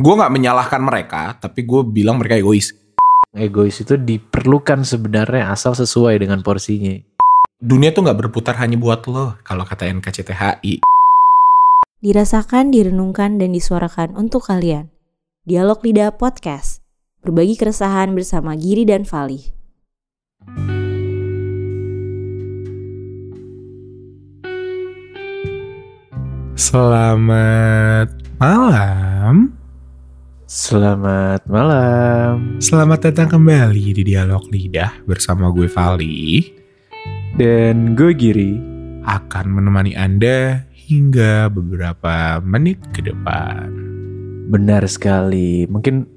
gue nggak menyalahkan mereka tapi gue bilang mereka egois Egois itu diperlukan sebenarnya asal sesuai dengan porsinya. dunia tuh nggak berputar hanya buat lo kalau kata NKCTHI Dirasakan, direnungkan, dan disuarakan untuk kalian. Dialog Lidah Podcast. Berbagi keresahan bersama Giri dan Fali. Selamat malam Selamat malam. Selamat datang kembali di Dialog Lidah bersama gue Vali Dan gue Giri. akan menemani Anda hingga beberapa menit ke depan. Benar sekali. Mungkin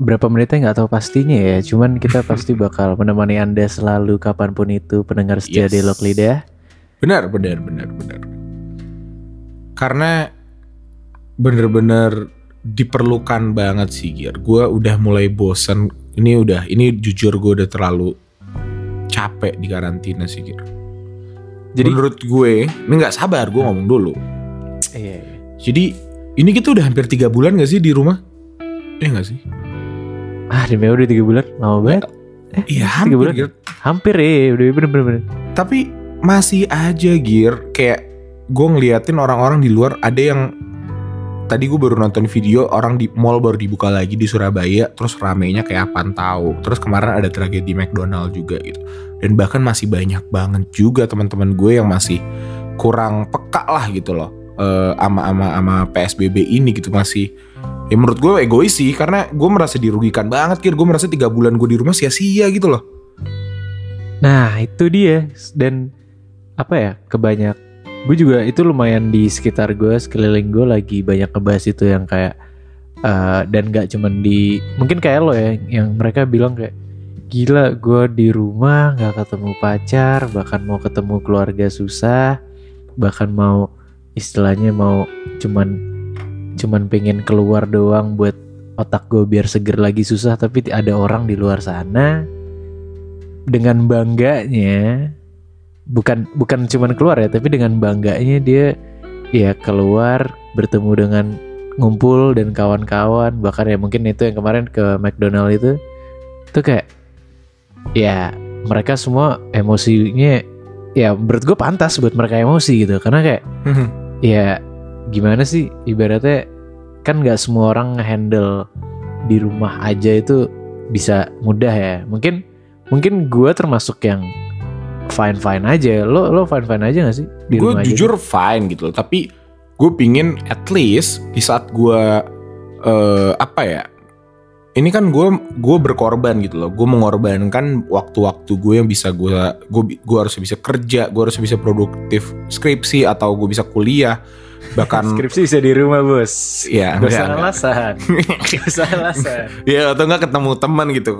berapa menitnya nggak tahu pastinya ya. Cuman kita pasti bakal menemani Anda selalu kapan pun itu pendengar setia Yes. Dialog Lidah. Benar, benar, benar, benar. Karena bener-bener diperlukan banget sih Gir. Gue udah mulai bosen. Ini udah, ini jujur gue udah terlalu capek di karantina sih Gir. Jadi Menurut gue, ini nggak sabar gue ngomong dulu. iya, iya. Jadi ini kita udah hampir tiga bulan gak sih di rumah? Iya gak sih? Ah, demi udah tiga bulan, lama banget. Eh, Iya tiga hampir bulan. Gir. Hampir ya, udah bener bener. bener. Tapi masih aja Gir. Kayak gue ngeliatin orang-orang di luar ada yang tadi gue baru nonton video orang di mall baru dibuka lagi di Surabaya terus ramenya kayak apaan tahu. Terus kemarin ada tragedi McDonald juga gitu. Dan bahkan masih banyak banget juga teman-teman gue yang masih kurang peka lah gitu loh eh, ama ama ama PSBB ini gitu masih. Ya menurut gue egois sih karena gue merasa dirugikan banget kir. Gue merasa tiga bulan gue di rumah sia-sia gitu loh. Nah itu dia. Dan apa ya kebanyak gue juga itu lumayan di sekitar gue sekeliling gue lagi banyak ngebahas itu yang kayak eh, dan gak cuman di mungkin kayak lo ya yang mereka bilang kayak gila gue di rumah nggak ketemu pacar bahkan mau ketemu keluarga susah bahkan mau istilahnya mau cuman cuman pengen keluar doang buat otak gue biar seger lagi susah tapi ada orang di luar sana. Dengan bangganya bukan bukan cuman keluar ya tapi dengan bangganya dia ya keluar bertemu dengan ngumpul dan kawan-kawan. Bahkan ya mungkin itu yang kemarin ke McDonald itu itu kayak ya mereka semua emosinya ya menurut gue pantas buat mereka emosi gitu. Karena kayak ya gimana sih ibaratnya kan nggak semua orang handle di rumah aja itu bisa mudah ya. Mungkin mungkin gue termasuk yang fine fine aja. Lo lo fine fine aja gak sih? Di gue rumah aja? jujur fine gitu loh. Tapi gue pingin at least di saat gue eh, apa ya ini kan gue gue berkorban gitu loh. Gue mengorbankan waktu-waktu gue yang bisa gue gue gue harus bisa kerja gue harus bisa produktif skripsi atau gue bisa kuliah. Bahkan skripsi bisa di rumah bos. Ya gak usah alasan. Gak usah alasan. Ya atau enggak ketemu teman gitu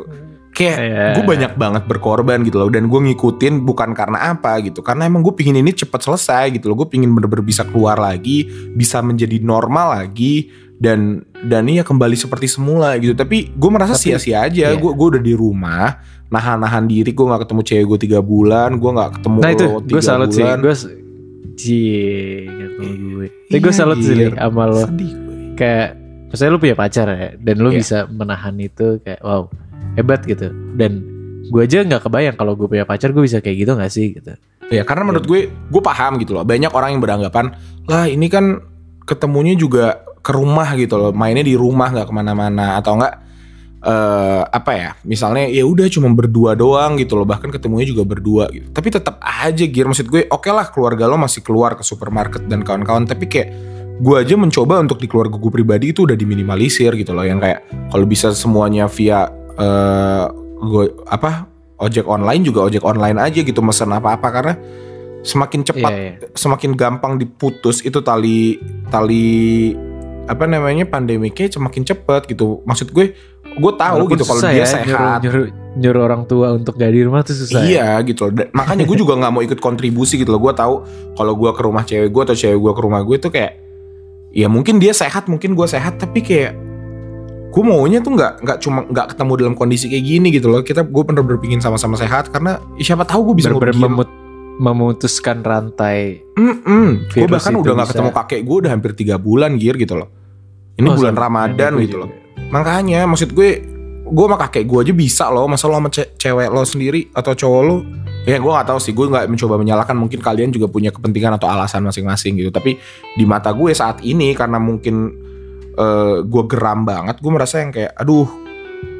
kayak Iya. gue banyak banget berkorban gitu loh dan gue ngikutin bukan karena apa gitu karena emang gue pingin ini cepat selesai gitu loh gue pingin bener-bener bisa keluar lagi bisa menjadi normal lagi dan dan iya kembali seperti semula gitu tapi gue merasa sia-sia aja iya. gue gue udah di rumah nahan-nahan diri gue nggak ketemu cewek gue tiga bulan gue nggak ketemu nah itu lo gue salut sih gue cie nggak gue tapi gue Iya, salut sih. Li, sama lo kayak misalnya lu punya pacar ya dan lu Iya. bisa menahan itu kayak wow hebat gitu dan gue aja nggak kebayang kalau gue punya pacar gue bisa kayak gitu nggak sih gitu Ya karena menurut gue, gue paham gitu loh. Banyak orang yang beranggapan, lah ini kan ketemunya juga ke rumah gitu loh. Mainnya di rumah nggak ke mana-mana atau enggak eh apa ya? Misalnya ya udah cuma berdua doang gitu loh. Bahkan ketemunya juga berdua gitu. Tapi tetap aja Gir. Maksud gue, oke lah keluarga lo masih keluar ke supermarket dan kawan-kawan. Tapi kayak gue aja mencoba untuk di keluarga gue pribadi itu udah diminimalisir gitu loh. Yang kayak kalau bisa semuanya via eh gue apa ojek online juga ojek online aja gitu mesen apa-apa. Karena semakin cepat Iya, iya. semakin gampang diputus itu tali tali apa namanya pandemiknya semakin cepat gitu. Maksud gue gue tahu Walaupun gitu kalau dia ya, sehat. nyuruh, nyuruh, nyuruh orang tua untuk gak di rumah tuh susah ya. iya gitu loh. Dan makanya gue juga nggak mau ikut kontribusi gitu loh. Gue tahu kalau gue ke rumah cewek gue atau cewek gue ke rumah gue tuh kayak ya mungkin dia sehat mungkin gue sehat tapi kayak gue maunya tuh nggak nggak cuma nggak ketemu dalam kondisi kayak gini gitu loh. Kita gue bener-bener pingin sama-sama sehat karena ya siapa tahu gue bisa ngobrol memut- memutuskan rantai Mm gue Virus bahkan udah nggak ketemu kakek gue udah hampir tiga bulan gir gitu loh. Ini Oh, bulan. Ramadan Gue gitu juga. loh. Makanya maksud gue gue sama kakek gue aja bisa loh. Masa lo sama ce- cewek lo sendiri atau cowok lo? Ya gue nggak tahu sih. Gue nggak mencoba menyalahkan. Mungkin kalian juga punya kepentingan atau alasan masing-masing gitu. Tapi di mata gue saat ini karena mungkin eh, gue geram banget gue merasa yang kayak aduh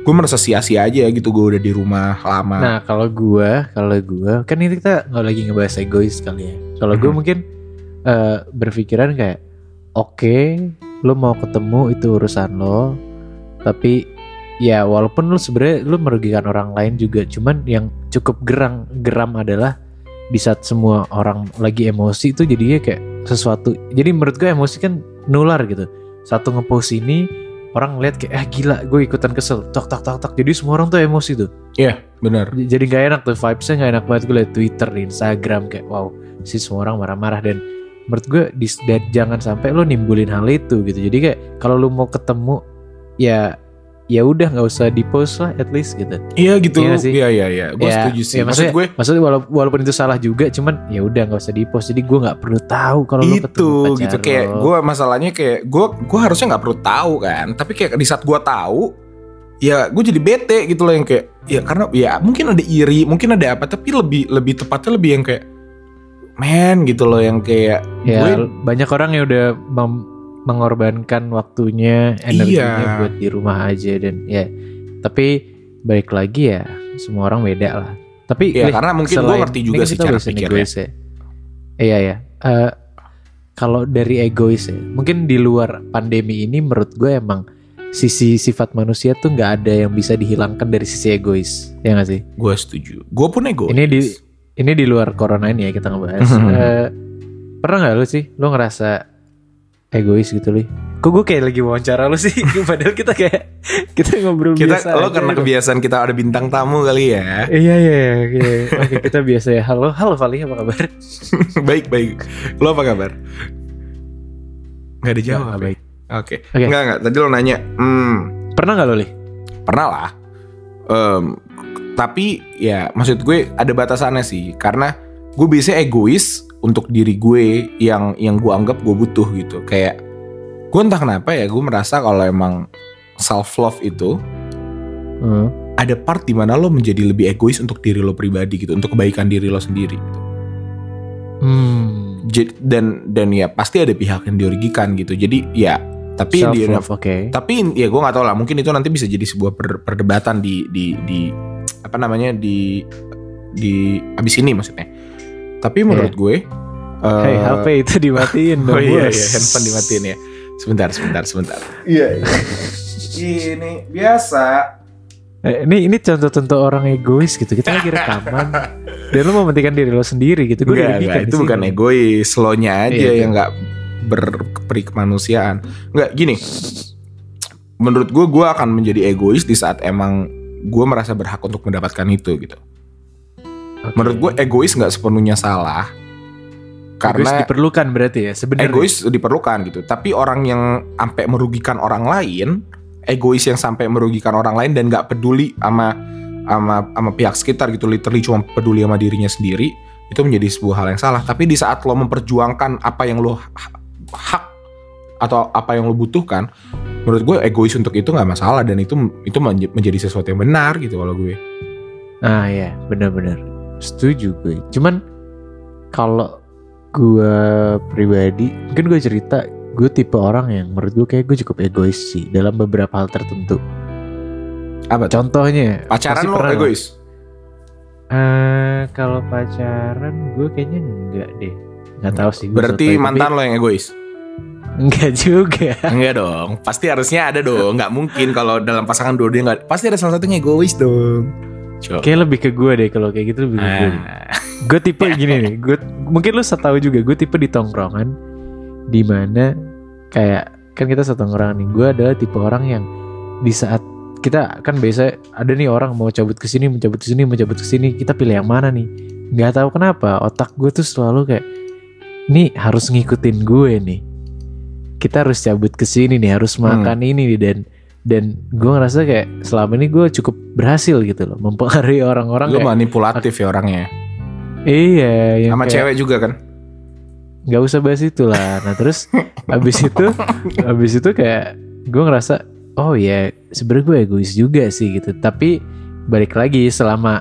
gue merasa sia-sia aja gitu gue udah di rumah lama Nah kalau gua, kalau gua kan ini kita nggak lagi ngebahas egois kali ya. Kalau gua Mhm. mungkin eh, berpikiran kayak, oke, lo mau ketemu itu urusan lo, tapi ya walaupun lo sebenarnya lo merugikan orang lain juga, cuman yang cukup gerang geram adalah di saat semua orang lagi emosi itu jadinya kayak sesuatu. Jadi menurut gue emosi kan nular gitu. Satu ngepost ini orang ngeliat kayak ah gila gue ikutan kesel. Tok tok tok tok. Jadi semua orang tuh emosi tuh. Iya bener J- jadi gak enak tuh vibesnya gak enak banget. Gue liat Twitter di Instagram kayak wow si semua orang marah-marah. Dan menurut gue di, dan jangan sampai lo nimbulin hal itu gitu. Jadi kayak kalau lo mau ketemu ya ya udah nggak usah di post lah at least gitu. Iya gitu. Iya? Iya iya iya. Gue Ya, setuju sih. Ya, Maksud gue maksudnya wala- walaupun itu salah juga cuman ya udah nggak usah di post jadi gue nggak perlu tahu kalau ketemu itu pacar gitu kayak gue masalahnya kayak gue gue harusnya nggak perlu tahu kan. Tapi kayak di saat gue tahu ya gue jadi bete gitu loh yang kayak ya karena ya mungkin ada iri mungkin ada apa tapi lebih lebih tepatnya lebih yang kayak men gitu loh yang kayak ya gue banyak orang yang udah mem- mengorbankan waktunya energinya Iya. buat di rumah aja dan ya tapi balik lagi ya semua orang beda lah. Tapi ya Lih, karena mungkin gue ngerti juga sih cara pikirnya. ya. Iya ya Eh, kalau dari egois ya mungkin di luar pandemi ini menurut gue emang sisi sifat manusia tuh nggak ada yang bisa dihilangkan dari sisi egois ya nggak sih? Gue setuju. Gue pun egois. Ini di ini di luar corona ini ya kita ngebahas. Eh, pernah nggak lu sih? Lu ngerasa egois gitu li? Kok gue kayak lagi wawancara lu sih? Padahal kita kayak kita ngobrol kita biasa. lo karena kebiasaan kita ada bintang tamu kali ya Iya iya iya. Oke kita biasa ya. Halo halo Vali apa kabar? baik baik lo apa kabar nggak ada jawab Nggak ya? baik. oke Oke. nggak nggak tadi lo nanya hmm Pernah nggak lu li? pernah lah Em, tapi ya maksud gue ada batasannya sih karena gue biasanya egois untuk diri gue yang yang gue anggap gue butuh gitu kayak gue entah kenapa ya gue merasa kalau emang self love itu Hmm. ada part di mana lo menjadi lebih egois untuk diri lo pribadi gitu untuk kebaikan diri lo sendiri gitu. Hmm. Jadi- dan dan ya pasti ada pihak yang dirugikan gitu jadi ya tapi Self di love oke. tapi ya gue nggak tahu lah mungkin itu nanti bisa jadi sebuah per- perdebatan di di di apa namanya di di abis ini maksudnya tapi menurut gue eh, Hey HP itu dimatiin oh dong iya, bos. iya handphone dimatiin ya sebentar sebentar sebentar iya ini biasa Eh, ini ini contoh-contoh orang egois gitu. Kita lagi rekaman dan lu mementingkan diri lo sendiri gitu. Gue Enggak, enggak, itu bukan egois, slownya aja Iya, yang nggak berperi kemanusiaan. Enggak, gini. Menurut gue, gue akan menjadi egois di saat emang gue merasa berhak untuk mendapatkan itu gitu. Menurut gue egois nggak sepenuhnya salah. Egois Karena diperlukan berarti ya sebenarnya. egois diperlukan gitu. Tapi orang yang sampai merugikan orang lain, egois yang sampai merugikan orang lain dan nggak peduli sama sama sama pihak sekitar gitu, literally cuma peduli sama dirinya sendiri, itu menjadi sebuah hal yang salah. Tapi di saat lo memperjuangkan apa yang lo ha- hak atau apa yang lo butuhkan, menurut gue egois untuk itu nggak masalah dan itu itu menj- menjadi sesuatu yang benar gitu kalau gue. Ah ya, benar-benar. Setuju gue. Cuman kalau gue pribadi, mungkin gue cerita, gue tipe orang yang menurut gue kayak gue cukup egois sih dalam beberapa hal tertentu. Apa tuh? Contohnya, Pacaran lo egois? Eh, kalau pacaran gue kayaknya enggak deh. Nggak tahu sih. Berarti tapi mantan lo yang egois? Enggak juga. Enggak dong, pasti harusnya ada dong. Nggak mungkin kalau dalam pasangan dua-duanya nggak, pasti ada salah satu yang egois dong. Coba. Kayak lebih ke gue deh kalau kayak gitu lebih ke gue. Ah, gue tipe gini nih gue mungkin lu tahu juga gue tipe di tongkrongan di mana kayak kan kita satu tongkrongan nih gue adalah tipe orang yang di saat kita kan biasa ada nih orang mau cabut ke sini mau cabut ke sini mau cabut ke sini kita pilih yang mana nih nggak tahu kenapa otak gue tuh selalu kayak nih harus ngikutin gue nih kita harus cabut ke sini nih harus Hmm. makan ini nih dan dan gue ngerasa kayak selama ini gue cukup berhasil gitu loh mempengaruhi orang-orang Lu kayak, manipulatif ya orangnya. iya yang Sama kayak- cewek juga kan? nggak usah bahas itu lah nah terus abis itu abis itu kayak gue ngerasa oh ya sebenarnya gue egois juga sih gitu tapi balik lagi selama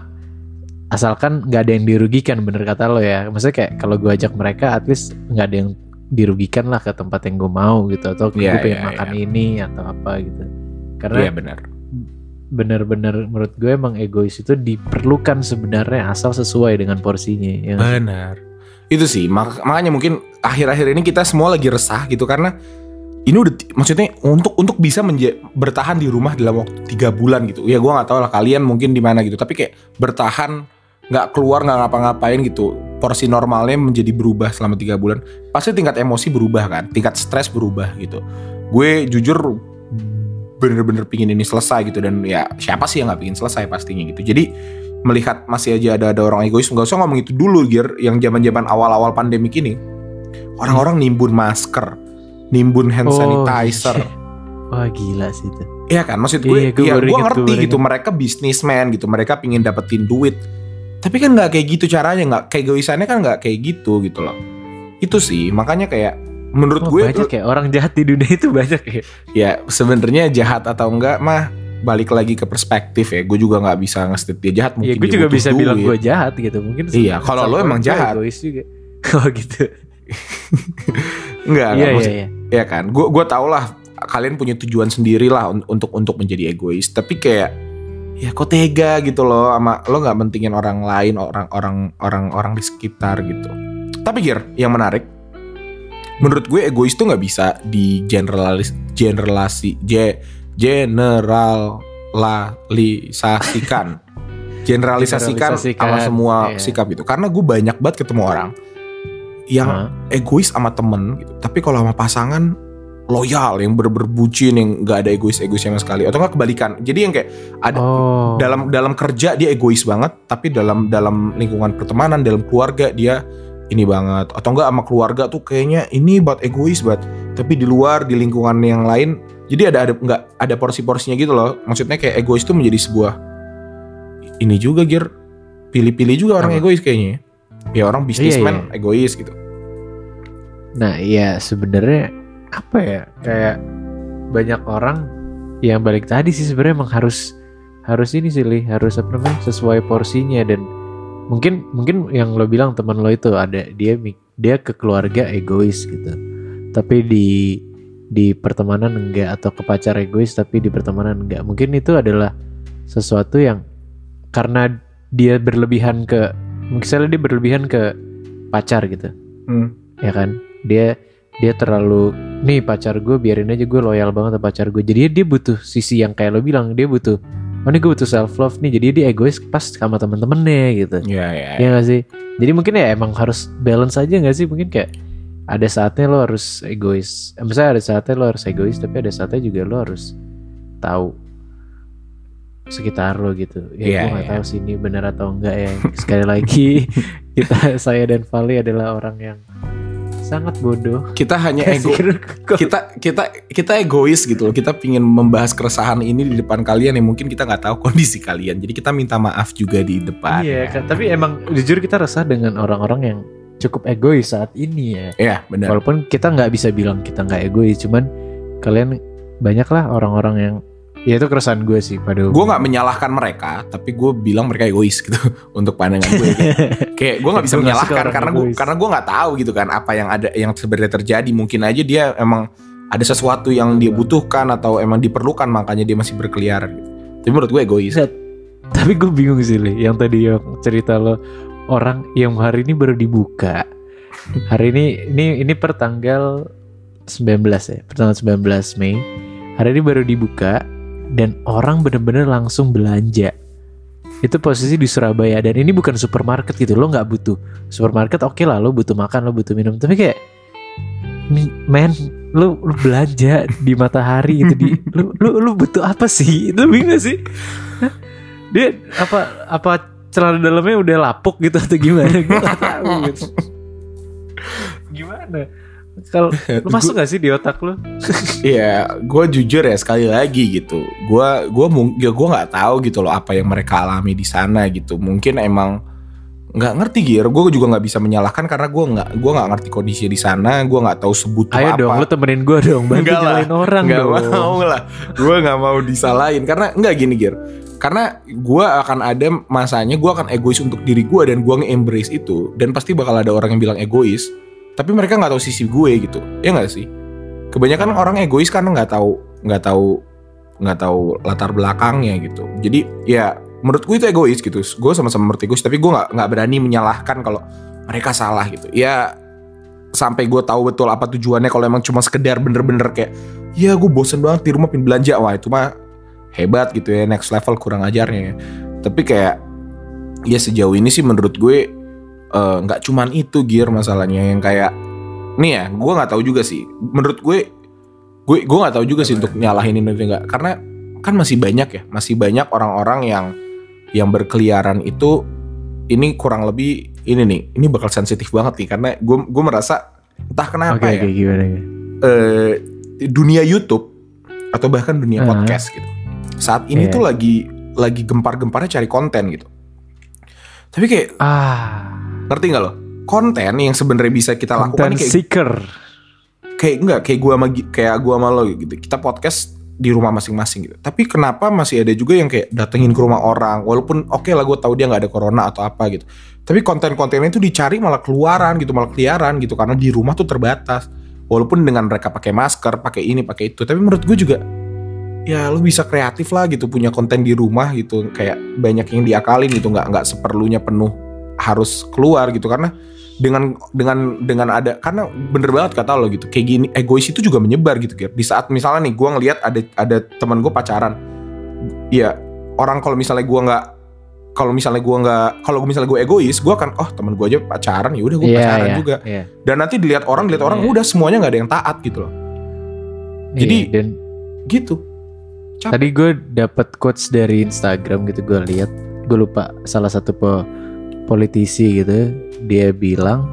asalkan nggak ada yang dirugikan bener kata lo ya maksudnya kayak kalau gue ajak mereka at least nggak ada yang dirugikan lah ke tempat yang gue mau gitu atau Iya, gue pengen iya, makan iya. ini atau apa gitu karena Iya benar. bener-bener menurut gue emang egois itu diperlukan sebenarnya asal sesuai dengan porsinya ya? Benar. Itu sih mak- makanya mungkin akhir-akhir ini kita semua lagi resah gitu karena ini udah maksudnya untuk untuk bisa bertahan di rumah dalam waktu tiga bulan gitu. Ya gua nggak tahu lah kalian mungkin di mana gitu. Tapi kayak bertahan nggak keluar nggak ngapa-ngapain gitu. Porsi normalnya menjadi berubah selama tiga bulan. Pasti tingkat emosi berubah kan, tingkat stres berubah gitu. Gue jujur bener-bener pingin ini selesai gitu. Dan ya siapa sih yang nggak pingin selesai pastinya gitu. Jadi melihat masih aja ada ada orang egois nggak usah ngomong itu dulu Gir. Yang zaman-zaman awal-awal pandemik ini orang-orang nimbun masker nimbun hand Oh, sanitizer. wah gila sih itu. Iya kan? Maksud gue Iya, gue ya gue ngerti gitu. inget. mereka bisnismen gitu. Mereka pingin dapetin duit. Tapi kan nggak kayak gitu caranya. Nggak kayak egoisannya kan nggak kayak gitu gitu loh. Itu sih. Makanya kayak menurut Wah, gue banyak ya orang jahat di dunia itu banyak ya. Ya sebenarnya jahat atau enggak mah balik lagi ke perspektif ya. Gue juga nggak bisa ngestit dia jahat mungkin ya gue juga bisa bilang duit. gue jahat gitu mungkin Iya, kalau lo emang jahat. juga. Oh gitu. Enggak iya iya iya. Ya kan? Gue gue tau lah kalian punya tujuan sendiri lah un- untuk untuk menjadi egois. Tapi kayak ya kok tega gitu loh sama lo nggak mentingin orang lain orang orang orang orang di sekitar gitu. Tapi Gir yang menarik menurut gue egois tuh nggak bisa di generalis generalisasi je, generalisasikan generalisasikan sama semua iya. sikap gitu karena gue banyak banget ketemu orang yang Hah? egois sama temen gitu. Tapi kalau sama pasangan loyal yang bener-bener bucin yang nggak ada egois-egois sama sekali atau nggak kebalikan. Jadi yang kayak ada oh dalam dalam kerja dia egois banget, tapi dalam dalam lingkungan pertemanan, dalam keluarga dia ini banget. Atau enggak sama keluarga tuh kayaknya ini buat egois banget. Tapi di luar di lingkungan yang lain, jadi ada ada nggak ada porsi-porsinya gitu loh. Maksudnya kayak egois tuh menjadi sebuah ini juga gear pilih-pilih juga orang Apa? egois kayaknya. ya. Ya orang bisnismen iya. egois gitu. Nah iya sebenarnya apa ya kayak banyak orang yang balik tadi sih sebenarnya emang harus harus ini sih Li, harus apa namanya sesuai porsinya dan mungkin mungkin yang lo bilang teman lo itu ada dia dia ke keluarga egois gitu. Tapi di di pertemanan enggak atau ke pacar egois tapi di pertemanan enggak. Mungkin itu adalah sesuatu yang karena dia berlebihan ke misalnya dia berlebihan ke pacar gitu. Hmm. ya kan? Dia dia terlalu nih pacar gue biarin aja gue loyal banget sama pacar gue jadi dia butuh sisi yang kayak lo bilang dia butuh oh ini gue butuh self love nih. Jadi dia egois pas sama temen-temennya gitu. Ya ya. ya gak sih? Jadi mungkin ya emang harus balance aja gak sih? Mungkin kayak ada saatnya lo harus egois. Eh, misalnya ada saatnya lo harus egois tapi ada saatnya juga lo harus tahu sekitar lo gitu. Ya Iya, gue nggak iya. tahu sih ini benar atau enggak ya. Sekali lagi kita saya dan Vali adalah orang yang sangat bodoh Kita hanya ego. kita kita kita egois gitu loh. Kita pingin membahas keresahan ini di depan kalian yang mungkin kita nggak tahu kondisi kalian. Jadi kita minta maaf juga di depan. Iya, kan. tapi emang jujur kita resah dengan orang-orang yang cukup egois saat ini ya. Ya benar. Walaupun kita nggak bisa bilang kita nggak egois, cuman kalian banyaklah orang-orang yang ya itu keresahan gue sih pada Gue nggak menyalahkan mereka, tapi gue bilang mereka egois gitu untuk pandangan gue. Kayak gue nggak bisa menyalahkan karena gue karena gue nggak tahu gitu kan apa yang ada yang sebenarnya terjadi. Mungkin aja dia emang ada sesuatu yang dia butuhkan atau emang diperlukan makanya dia masih berkeliaran. Gitu. Tapi menurut gue egois. Bisa. Tapi gue bingung sih Li, yang tadi yang cerita lo orang yang hari ini baru dibuka. Hari ini ini ini per tanggal 19 ya, per tanggal 19 Mei. Hari ini baru dibuka dan orang bener-bener langsung belanja. Itu posisi di Surabaya dan ini bukan supermarket gitu. Lo nggak butuh supermarket. Oke lah, lo butuh makan, lo butuh minum. Tapi kayak, men, lo lo belanja di matahari gitu di lu lu lu butuh apa sih? Itu bingung sih? Dia apa apa celana dalamnya udah lapuk gitu atau gimana? Gue gak tahu gitu. Gimana? Kalau lu masuk gak sih di otak lu? Iya, gue jujur ya sekali lagi gitu. Gue gua mung- ya gue nggak tahu gitu loh apa yang mereka alami di sana gitu. Mungkin emang nggak ngerti gear gue juga nggak bisa menyalahkan karena gue nggak gue nggak ngerti kondisi di sana. Gue nggak tahu sebutuh Ayo apa. dong lu temenin gue dong. Bantu nyalain orang nggak dong. mau lah. Gue nggak mau disalahin. Karena nggak gini gear karena gue akan ada masanya gue akan egois untuk diri gue dan gue nge-embrace itu. Dan pasti bakal ada orang yang bilang egois tapi mereka nggak tahu sisi gue gitu. Ya nggak sih? Kebanyakan orang egois karena nggak tahu nggak tahu nggak tahu latar belakangnya gitu. Jadi ya menurut gue itu egois gitu. Gue sama-sama mengerti egois tapi gue nggak nggak berani menyalahkan kalau mereka salah gitu. Ya sampai gue tahu betul apa tujuannya kalau emang cuma sekedar bener-bener kayak ya gue bosen banget di rumah pin belanja. Wah itu mah hebat gitu ya next level kurang ajarnya ya. tapi kayak ya sejauh ini sih menurut gue eh, nggak cuman itu gear masalahnya yang kayak nih ya gue nggak tahu juga sih menurut gue gue gue nggak tahu juga sih untuk nyalahin ini enggak karena kan masih banyak ya masih banyak orang-orang yang yang berkeliaran itu ini kurang lebih ini nih ini bakal sensitif banget nih karena gue gue merasa entah kenapa oke ya gimana ya? eh, dunia YouTube atau bahkan dunia Ah. podcast gitu saat ini Iya. tuh lagi lagi gempar-gemparnya cari konten gitu tapi kayak Ah, ngerti nggak lo konten yang sebenarnya bisa kita lakukan konten nih kayak seeker. kayak enggak kayak gua sama kayak gua sama lo gitu. Kita podcast di rumah masing-masing gitu. Tapi kenapa masih ada juga yang kayak datengin ke rumah orang walaupun oke lah gue tahu dia nggak ada corona atau apa gitu. Tapi konten-kontennya itu dicari malah keluaran gitu, malah keliaran gitu karena di rumah tuh terbatas. Walaupun dengan mereka pakai masker, pakai ini, pakai itu, tapi menurut gue juga ya lu bisa kreatif lah gitu punya konten di rumah gitu kayak banyak yang diakalin gitu nggak nggak seperlunya penuh harus keluar gitu karena dengan dengan dengan ada karena bener banget kata lo gitu kayak gini egois itu juga menyebar gitu Ger. di saat misalnya nih gue ngelihat ada ada teman gue pacaran ya orang kalau misalnya gue nggak kalau misalnya gue nggak kalau misalnya gue egois gue akan oh teman gue aja pacaran ya udah gue Iya, pacaran iya, juga iya. dan nanti dilihat orang dilihat orang Iya. udah semuanya nggak ada yang taat gitu loh Jadi- Iya, dan gitu Capek. tadi gue dapet quotes dari Instagram gitu gue lihat, gue lupa salah satu po- politisi gitu, dia bilang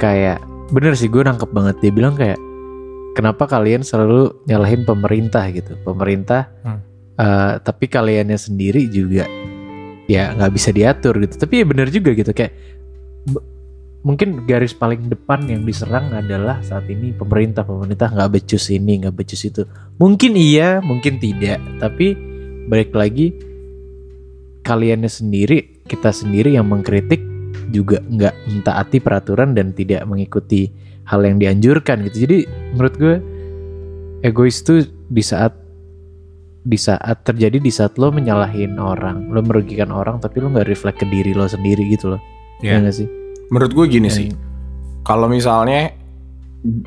kayak bener sih gue nangkep banget. Dia bilang kayak kenapa kalian selalu nyalahin pemerintah gitu, pemerintah, Hmm. eh, tapi kaliannya sendiri juga ya nggak bisa diatur gitu, tapi ya bener juga gitu kayak mungkin garis paling depan yang diserang adalah saat ini pemerintah. Pemerintah nggak becus ini nggak becus itu. Mungkin iya mungkin tidak. Tapi balik lagi kaliannya sendiri kita sendiri yang mengkritik juga nggak mentaati peraturan dan tidak mengikuti hal yang dianjurkan gitu. Jadi menurut gue egois tuh di saat di saat terjadi di saat lo menyalahin orang lo merugikan orang tapi lo nggak reflect ke diri lo sendiri gitu loh. Iya. ya nggak sih? Menurut gue gini Dan- sih. Kalau misalnya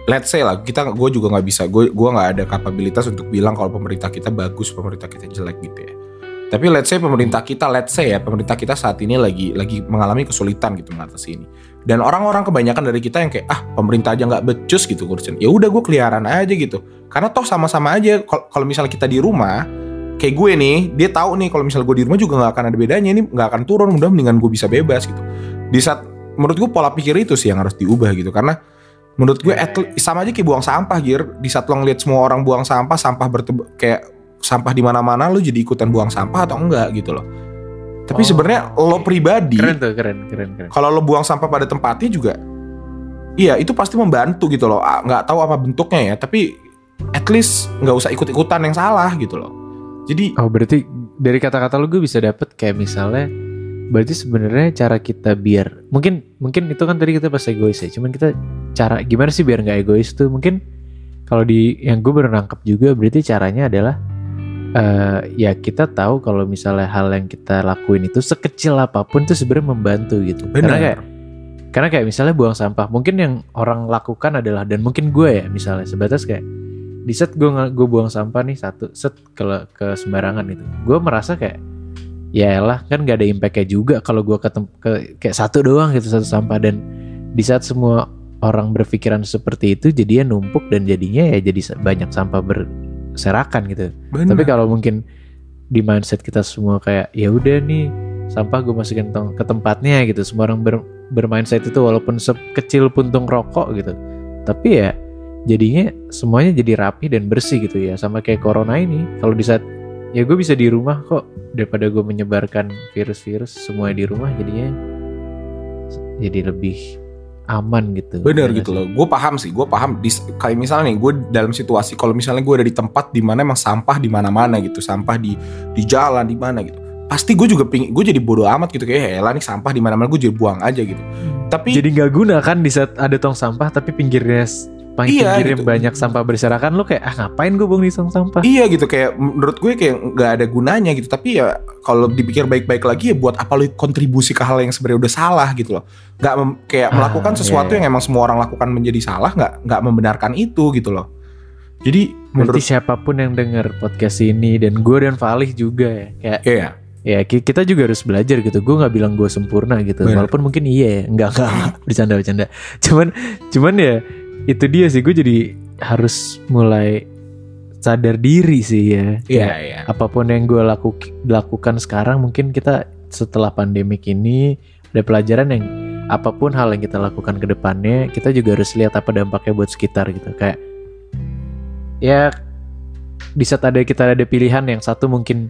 let's say lah kita gue juga nggak bisa gue gua nggak ada kapabilitas untuk bilang kalau pemerintah kita bagus pemerintah kita jelek gitu ya tapi let's say pemerintah kita let's say ya pemerintah kita saat ini lagi lagi mengalami kesulitan gitu mengatasi ini. Dan orang-orang kebanyakan dari kita yang kayak ah pemerintah aja nggak becus gitu urusan ya udah gue keliaran aja gitu. Karena toh sama-sama aja Kal- kalau misalnya kita di rumah kayak gue nih dia tahu nih kalau misalnya gue di rumah juga nggak akan ada bedanya ini nggak akan turun mudah mendingan gue bisa bebas gitu. Di saat menurut gue pola pikir itu sih yang harus diubah gitu. Karena menurut gue sama aja kayak buang sampah gir. Di saat lo ngeliat semua orang buang sampah sampah bertebe kayak sampah di mana-mana lo jadi ikutan buang sampah atau enggak gitu loh. Tapi Oh, sebenarnya lo oke. pribadi keren tuh keren keren keren. kalau lo buang sampah pada tempatnya juga iya itu pasti membantu gitu loh. Nggak tahu apa bentuknya ya tapi at least nggak usah ikut-ikutan yang salah gitu loh. Jadi Oh berarti dari kata-kata lu gue bisa dapet kayak misalnya berarti sebenarnya cara kita biar mungkin mungkin itu kan tadi kita pas egois ya cuman kita cara gimana sih biar nggak egois tuh? Mungkin kalau di yang gue baru nangkep juga berarti caranya adalah eh ya kita tahu kalau misalnya hal yang kita lakuin itu sekecil apa pun tuh sebenarnya membantu gitu. Karena benar. kayak karena kayak misalnya buang sampah mungkin yang orang lakukan adalah dan mungkin gue ya misalnya sebatas kayak di set gue gue buang sampah nih satu set ke ke sembarangan itu gue merasa kayak ya lah kan gak ada impactnya juga kalau gue ke, ke kayak satu doang gitu satu sampah. Dan di saat semua orang berpikiran seperti itu jadinya numpuk dan jadinya ya jadi banyak sampah berserakan gitu benar tapi kalau mungkin di mindset kita semua kayak ya udah nih sampah gue masukin tong- ke tempatnya gitu. Semua orang ber, bermindset itu walaupun sekecil puntung rokok gitu. Tapi ya jadinya semuanya jadi rapi dan bersih gitu ya. Sama kayak corona ini. Kalau di saat ya gue bisa di rumah kok daripada gue menyebarkan virus-virus semuanya di rumah jadinya jadi lebih aman gitu Bener Ya gitu loh. Gue paham sih. Gue paham. Di, kayak misalnya nih, gue dalam situasi kalau misalnya gue ada di tempat di mana emang sampah di mana-mana gitu, sampah di di jalan di mana gitu. Pasti gue juga pingin, gue jadi bodoh amat gitu kayak lah nih sampah di mana-mana gue jadi buang aja gitu. sih? Tapi jadi nggak guna kan di saat ada tong sampah tapi pinggirnya paling Iya, gitu. banyak sampah berserakan lu kayak ah ngapain gue buang di sampah iya gitu kayak menurut gue kayak nggak ada gunanya gitu. Tapi ya kalau dipikir baik-baik lagi ya buat apa lu kontribusi ke hal yang sebenarnya udah salah gitu loh. Nggak mem- kayak Ah, melakukan sesuatu iya, iya. yang emang semua orang lakukan menjadi salah nggak nggak membenarkan itu gitu loh. Jadi menurut Berarti siapa pun yang denger podcast ini dan gue dan Falih juga ya kayak Iya. ya ki- kita juga harus belajar gitu gue nggak bilang gue sempurna gitu Bener. walaupun mungkin iya ya nggak nggak. bercanda bercanda cuman cuman ya itu dia sih gue jadi harus mulai sadar diri sih ya. Iya, Kayak iya. apa pun yang gue laku, lakukan sekarang mungkin kita setelah pandemik ini ada pelajaran yang apa pun hal yang kita lakukan ke depannya kita juga harus lihat apa dampaknya buat sekitar gitu. Kayak ya di saat ada kita ada pilihan yang satu mungkin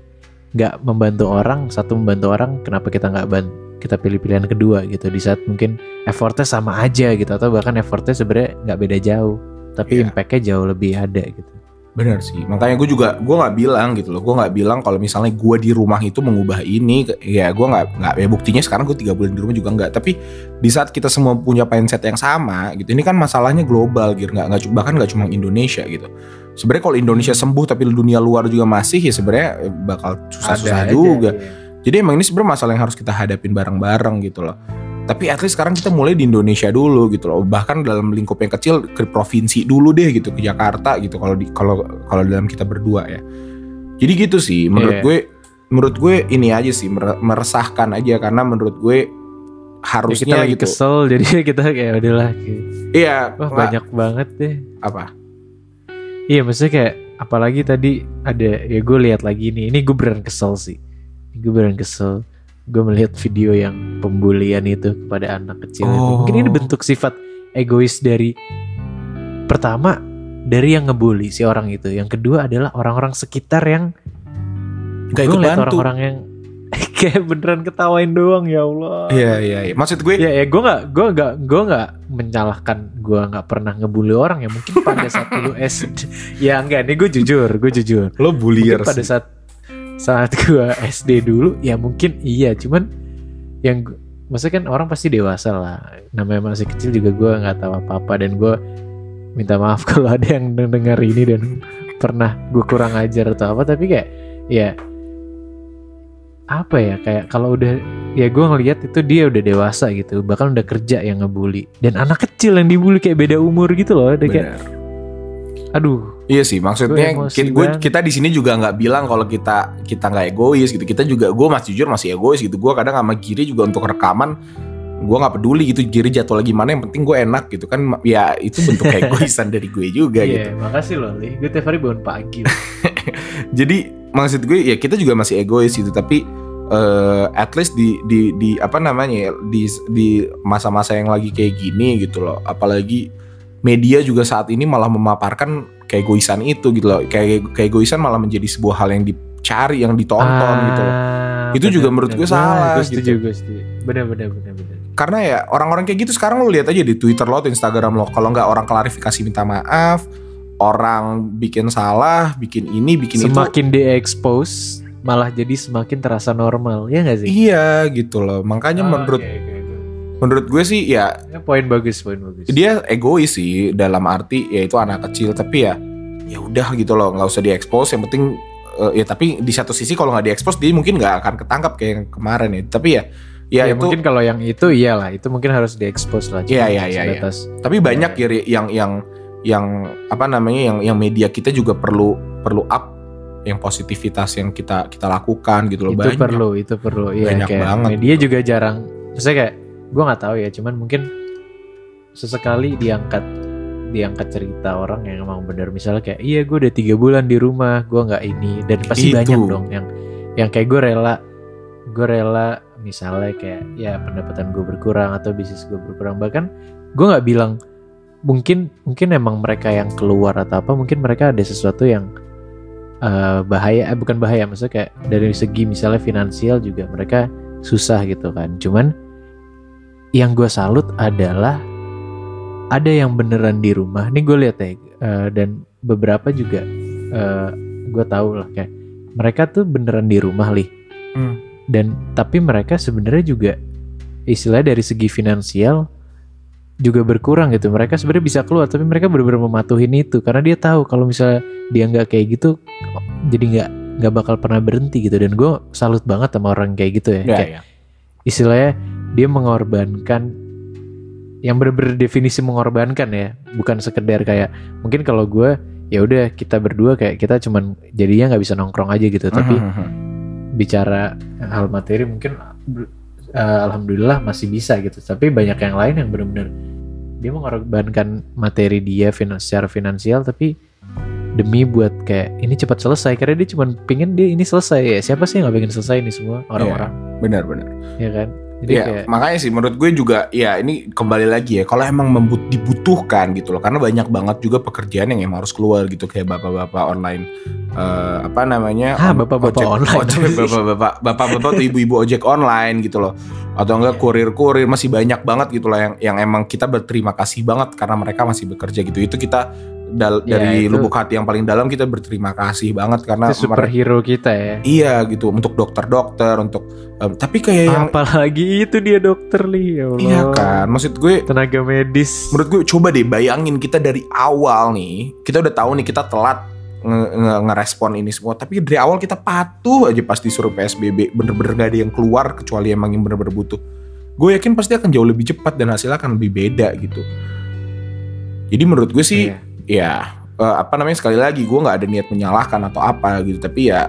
nggak membantu orang satu membantu orang kenapa kita nggak ban kita pilih pilihan kedua gitu di saat mungkin effortnya sama aja gitu atau bahkan effortnya sebenarnya nggak beda jauh tapi Iya. impactnya jauh lebih ada gitu Bener sih, makanya gue juga gue nggak bilang gitu loh, gue nggak bilang kalau misalnya gue di rumah itu mengubah ini, ya gue nggak nggak ya buktinya sekarang gue tiga bulan di rumah juga nggak. Tapi di saat kita semua punya mindset yang sama, gitu, ini kan masalahnya global, gitu, nggak nggak bahkan nggak cuma Indonesia gitu. Sebenarnya kalau Indonesia sembuh tapi dunia luar juga masih, ya sebenarnya bakal susah-susah juga. iya. Jadi emang ini sebenarnya masalah yang harus kita hadapin bareng-bareng gitu loh. Tapi at least sekarang kita mulai di Indonesia dulu gitu loh. Bahkan dalam lingkup yang kecil ke provinsi dulu deh gitu ke Jakarta gitu kalau di kalau kalau dalam kita berdua ya. Jadi gitu sih menurut Iya. gue menurut gue ini aja sih mere- meresahkan aja karena menurut gue Ya, kita harusnya lagi gitu. kesel jadi kita kayak udahlah kayak, Iya, wah banyak banget deh apa? iya maksudnya kayak apalagi tadi ada ya gue lihat lagi nih ini gue beneran kesel sih gue beneran kesel gue melihat video yang pembulian itu kepada anak kecil itu. Oh. mungkin ini bentuk sifat egois dari pertama dari yang ngebully si orang itu yang kedua adalah orang-orang sekitar yang Gak gue ikut bantu. orang-orang yang kayak beneran ketawain doang ya Allah Iya iya iya. Maksud gue ya ya gue nggak gue nggak gue nggak menyalahkan gue nggak pernah ngebully orang ya mungkin pada saat dulu SD ya enggak nih gue jujur gue jujur lo bullier mungkin pada sih. saat saat gue SD dulu ya mungkin iya. Cuman yang maksudnya kan orang pasti dewasa lah. Namanya masih kecil juga gue nggak tahu apa apa dan gue minta maaf kalau ada yang dengar ini dan pernah gue kurang ajar atau apa. Tapi kayak ya apa ya kayak kalau udah ya gue ngelihat itu dia udah dewasa gitu. Bahkan udah kerja yang ngebully. Dan anak kecil yang dibully kayak beda umur gitu loh. Udah kayak aduh Iya sih, maksudnya kita, gue- kita di sini juga nggak bilang kalau kita kita nggak egois gitu. Kita juga gue masih jujur masih egois gitu. Gue kadang sama Giri juga untuk rekaman gue nggak peduli gitu Giri jatuh lagi mana yang penting gue enak gitu kan ya itu bentuk egoisan dari gue juga gitu. iya makasih loh Li gue tiap hari bangun pagi. Jadi maksud gue ya kita juga masih egois gitu tapi eh, at least di di di apa namanya ya di di masa-masa yang lagi kayak gini gitu loh. Apalagi media juga saat ini malah memaparkan keegoisan itu gitu loh. Kayak keegoisan malah menjadi sebuah hal yang dicari, yang ditonton gitu loh. Ah, Itu juga menurut gue salah, gue setuju gitu. gue setuju bener bener bener bener Karena ya orang-orang kayak gitu sekarang lo lihat aja di Twitter lo, atau Instagram lo. Kalau nggak orang klarifikasi minta maaf, orang bikin salah, bikin ini, bikin itu. semakin di-expose malah jadi semakin terasa normal ya nggak sih Iya gitu loh. Makanya Ah, menurut oke, oke. Menurut gue sih ya Ya, poin bagus poin bagus. dia egois sih dalam arti ya itu anak kecil tapi ya ya udah gitu loh nggak usah diekspos yang penting eh, ya tapi di satu sisi kalau nggak diekspos dia mungkin nggak akan ketangkap kayak yang kemarin ya. Tapi ya ya, ya, itu mungkin kalau yang itu iyalah itu mungkin harus di-expose lah Iya, iya, iya, sebatas- tapi banyak ya. yang yang yang apa namanya yang yang media kita juga perlu perlu up yang positivitas yang kita kita lakukan gitu loh. Itu banyak. perlu itu perlu. Iya Banyak kayak banget. media juga jarang. Maksudnya kayak gue nggak tahu ya cuman mungkin sesekali diangkat diangkat cerita orang yang emang bener. Misalnya kayak iya gue udah tiga bulan di rumah gue nggak ini. Dan pasti Itu. banyak dong yang yang kayak gue rela gue rela misalnya kayak ya pendapatan gue berkurang atau bisnis gue berkurang. Bahkan gue nggak bilang mungkin mungkin emang mereka yang keluar atau apa mungkin mereka ada sesuatu yang eh, bahaya eh, bukan bahaya maksudnya kayak dari segi misalnya finansial juga mereka susah gitu kan. Cuman yang gue salut adalah ada yang beneran di rumah. Nih gue lihat ya eh, dan beberapa juga eh, gue tahu lah kayak mereka tuh beneran di rumah lih. Hmm. Dan tapi mereka sebenarnya juga istilahnya dari segi finansial juga berkurang gitu. Mereka sebenarnya bisa keluar tapi mereka benar-benar mematuhin itu karena dia tahu kalau misalnya dia nggak kayak gitu jadi nggak nggak bakal pernah berhenti gitu dan gue salut banget sama orang kayak gitu ya. Ya, Kayak ya. istilahnya dia mengorbankan yang bener-bener definisi mengorbankan ya bukan sekedar kayak mungkin kalau gue ya udah kita berdua kayak kita cuman jadinya nggak bisa nongkrong aja gitu tapi Mhm. bicara hal materi mungkin eh, alhamdulillah masih bisa gitu tapi banyak yang lain yang bener-bener dia mengorbankan materi dia finan- secara finansial tapi demi buat kayak ini cepat selesai karena dia cuma pingin dia ini selesai ya siapa sih yang nggak pengen selesai ini semua orang-orang benar-benar. ya kan jadi Iya, kayak makanya sih menurut gue juga ya ini kembali lagi ya kalau emang membut- dibutuhkan gitu loh. Karena banyak banget juga pekerjaan yang emang harus keluar gitu. Kayak bapak-bapak online eh, apa namanya Ah, on- bapak-bapak ojek- online. bapak-bapak bapak-bapak atau ibu-ibu ojek online gitu loh. Atau enggak kurir-kurir masih banyak banget gitu loh yang yang emang kita berterima kasih banget karena mereka masih bekerja gitu. Itu kita dal- Ya, dari itu- lubuk hati yang paling dalam kita berterima kasih banget karena itu superhero kita ya iya gitu untuk dokter-dokter untuk em, tapi kayak yang apalagi itu dia dokter li ya Allah. Iya kan, maksud gue tenaga medis menurut gue coba deh bayangin kita dari awal nih, kita udah tahu nih kita telat nge- nge- ngerespon ini semua, tapi dari awal kita patuh aja pas disuruh PSBB, bener-bener gak ada yang keluar kecuali emang yang bener-bener butuh. Gue yakin pasti akan jauh lebih cepat dan hasilnya akan lebih beda gitu. Jadi menurut gue sih Iya. Ya eh, apa namanya sekali lagi gue nggak ada niat menyalahkan atau apa gitu. Tapi ya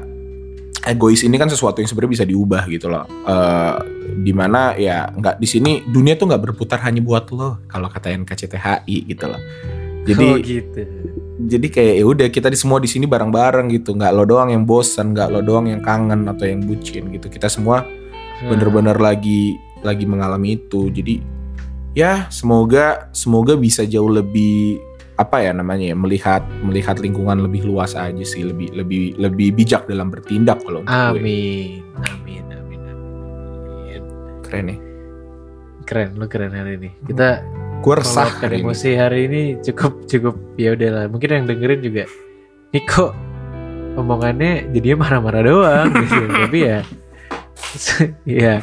egois ini kan sesuatu yang sebenarnya bisa diubah gitu loh. Eh di mana ya nggak di sini dunia tuh nggak berputar hanya buat lo kalau kata NKCTHI gitu loh. Jadi oh gitu. jadi kayak ya udah kita di semua di sini bareng-bareng gitu. Nggak lo doang yang bosan nggak lo doang yang kangen atau yang bucin gitu. Kita semua bener-bener lagi lagi mengalami itu. Jadi ya semoga semoga bisa jauh lebih apa ya namanya ya melihat melihat lingkungan lebih luas aja sih lebih lebih lebih bijak dalam bertindak kalau untuk gue. Amin amin amin amin. Keren nih keren lu keren hari ini. Kita gue resah hari ini. emosi hari ini cukup cukup ya udahlah. Mungkin yang dengerin juga Niko omongannya jadinya marah-marah doang. Gitu. Tapi ya ya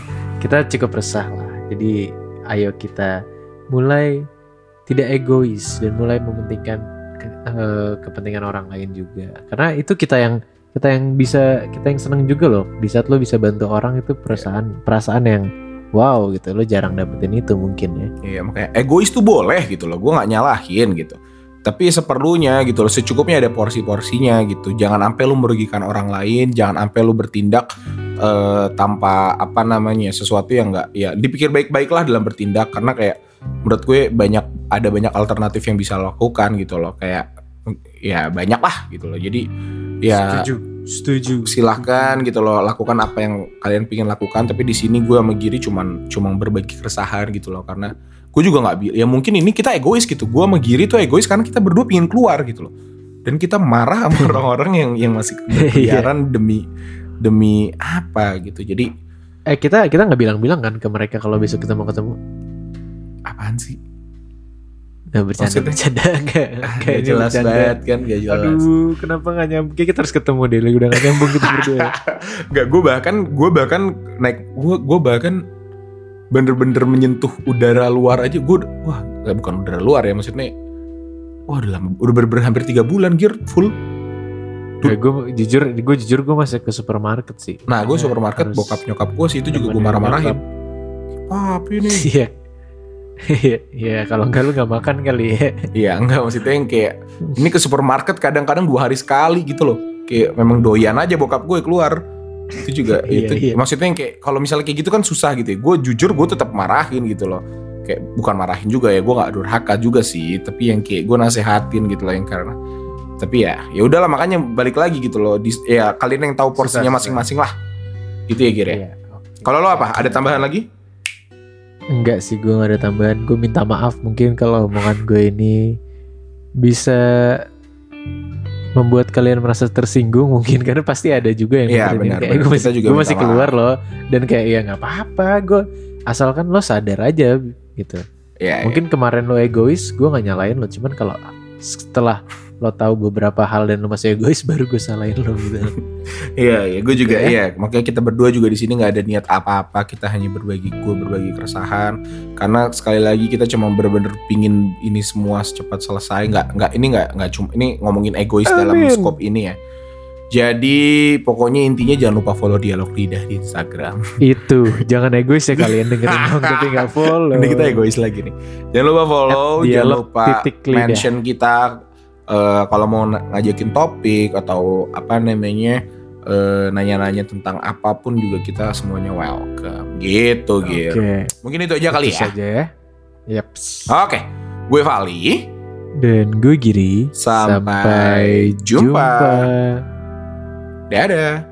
kita cukup resah lah. Jadi ayo kita mulai tidak egois dan mulai mementingkan ke- eh, kepentingan orang lain juga. Karena itu kita yang kita yang bisa kita yang seneng juga loh. Di saat lo bisa bantu orang itu perasaan perasaan yang wow gitu. Lo jarang dapetin itu mungkin ya. Iya makanya egois tuh boleh gitu loh. Gue nggak nyalahin gitu. Tapi seperlunya gitu loh secukupnya ada porsi-porsinya gitu. Jangan sampai lu merugikan orang lain jangan sampai lu bertindak eh, tanpa apa namanya sesuatu yang nggak ya dipikir baik-baik lah dalam bertindak. Karena kayak menurut gue banyak ada banyak alternatif yang bisa lakukan gitu loh. Kayak ya banyak lah gitu loh. Jadi ya setuju setuju. silahkan gitu loh lakukan apa yang kalian pengen lakukan. Tapi di sini gue sama Giri cuman cuman berbagi keresahan gitu loh. Karena gue juga nggak ya mungkin ini kita egois gitu. Gue sama Giri tuh egois karena kita berdua pengen keluar gitu loh. Dan kita marah sama orang-orang yang yang masih berkeliaran demi demi apa gitu. Jadi eh kita kita nggak bilang-bilang kan ke mereka kalau besok kita mau ketemu? Apaan sih nggak bercanda Maksudnya? bercanda. Gak kayaknya jelas bercanda. banget kan gak jelas. Aduh kenapa nggak nyambung Kayak kita harus ketemu deh lagi udah nggak nyambung kita berdua. Gak, gue bahkan gue bahkan naik gue gue bahkan bener-bener menyentuh udara luar aja. Gue wah nggak, bukan udara luar ya maksudnya wah udah lama udah bener-bener hampir tiga bulan gear full. Gue jujur gue jujur gue masih ke supermarket sih. Nah gue supermarket bokap nyokap gue sih itu juga gue marah-marahin. papi nih. Iya Iya, kalau enggak lu nggak makan kali ya. iya enggak maksudnya yang kayak ini ke supermarket kadang-kadang dua hari sekali gitu loh. Kayak memang doyan aja bokap gue keluar. Itu juga Iya, itu iya. maksudnya yang kayak kalau misalnya kayak gitu kan susah gitu ya. Gue jujur gue tetap marahin gitu loh. Kayak bukan marahin juga ya gue nggak durhaka juga sih. Tapi yang kayak gue nasehatin gitu loh yang karena tapi ya ya udahlah makanya balik lagi gitu loh. Dis- ya kalian yang tahu porsinya masing-masing lah. Gitu ya Gir ya? Iya, kalau lo apa? Ada tambahan lagi Enggak sih gue gak ada tambahan Gue minta maaf mungkin kalau omongan gue ini Bisa Membuat kalian merasa tersinggung mungkin Karena pasti ada juga yang ini. benar, kayak benar. gue masih, juga gue masih maaf. keluar loh Dan kayak ya gak apa-apa Gue asalkan lo sadar aja gitu Ya, mungkin kemarin lo egois gue nggak nyalain lo cuman kalau setelah lo tahu beberapa hal dan lo masih egois baru gue salahin lo gitu Iya, iya, gue juga Ya. iya. Makanya kita berdua juga di sini nggak ada niat apa-apa. Kita hanya berbagi, gue berbagi keresahan. Karena sekali lagi kita cuma bener-bener pingin ini semua secepat selesai. Nggak, nggak ini nggak nggak cuma ini ngomongin egois dalam Amin. skop ini ya. Jadi pokoknya intinya jangan lupa follow dialog lidah di Instagram. itu jangan egois ya kalian dengerin dong tapi nggak follow Ini kita egois lagi nih. Jangan lupa follow, jangan lupa titik lidah. mention kita eh, kalau mau ngajakin topik atau apa namanya eh, nanya-nanya tentang apa pun juga kita semuanya welcome. Gitu, oke gitu. Mungkin itu aja kali itu ya. saja ya Yaps. Oke, gue Vali. dan gue Giri Sampai jumpa. Dadah.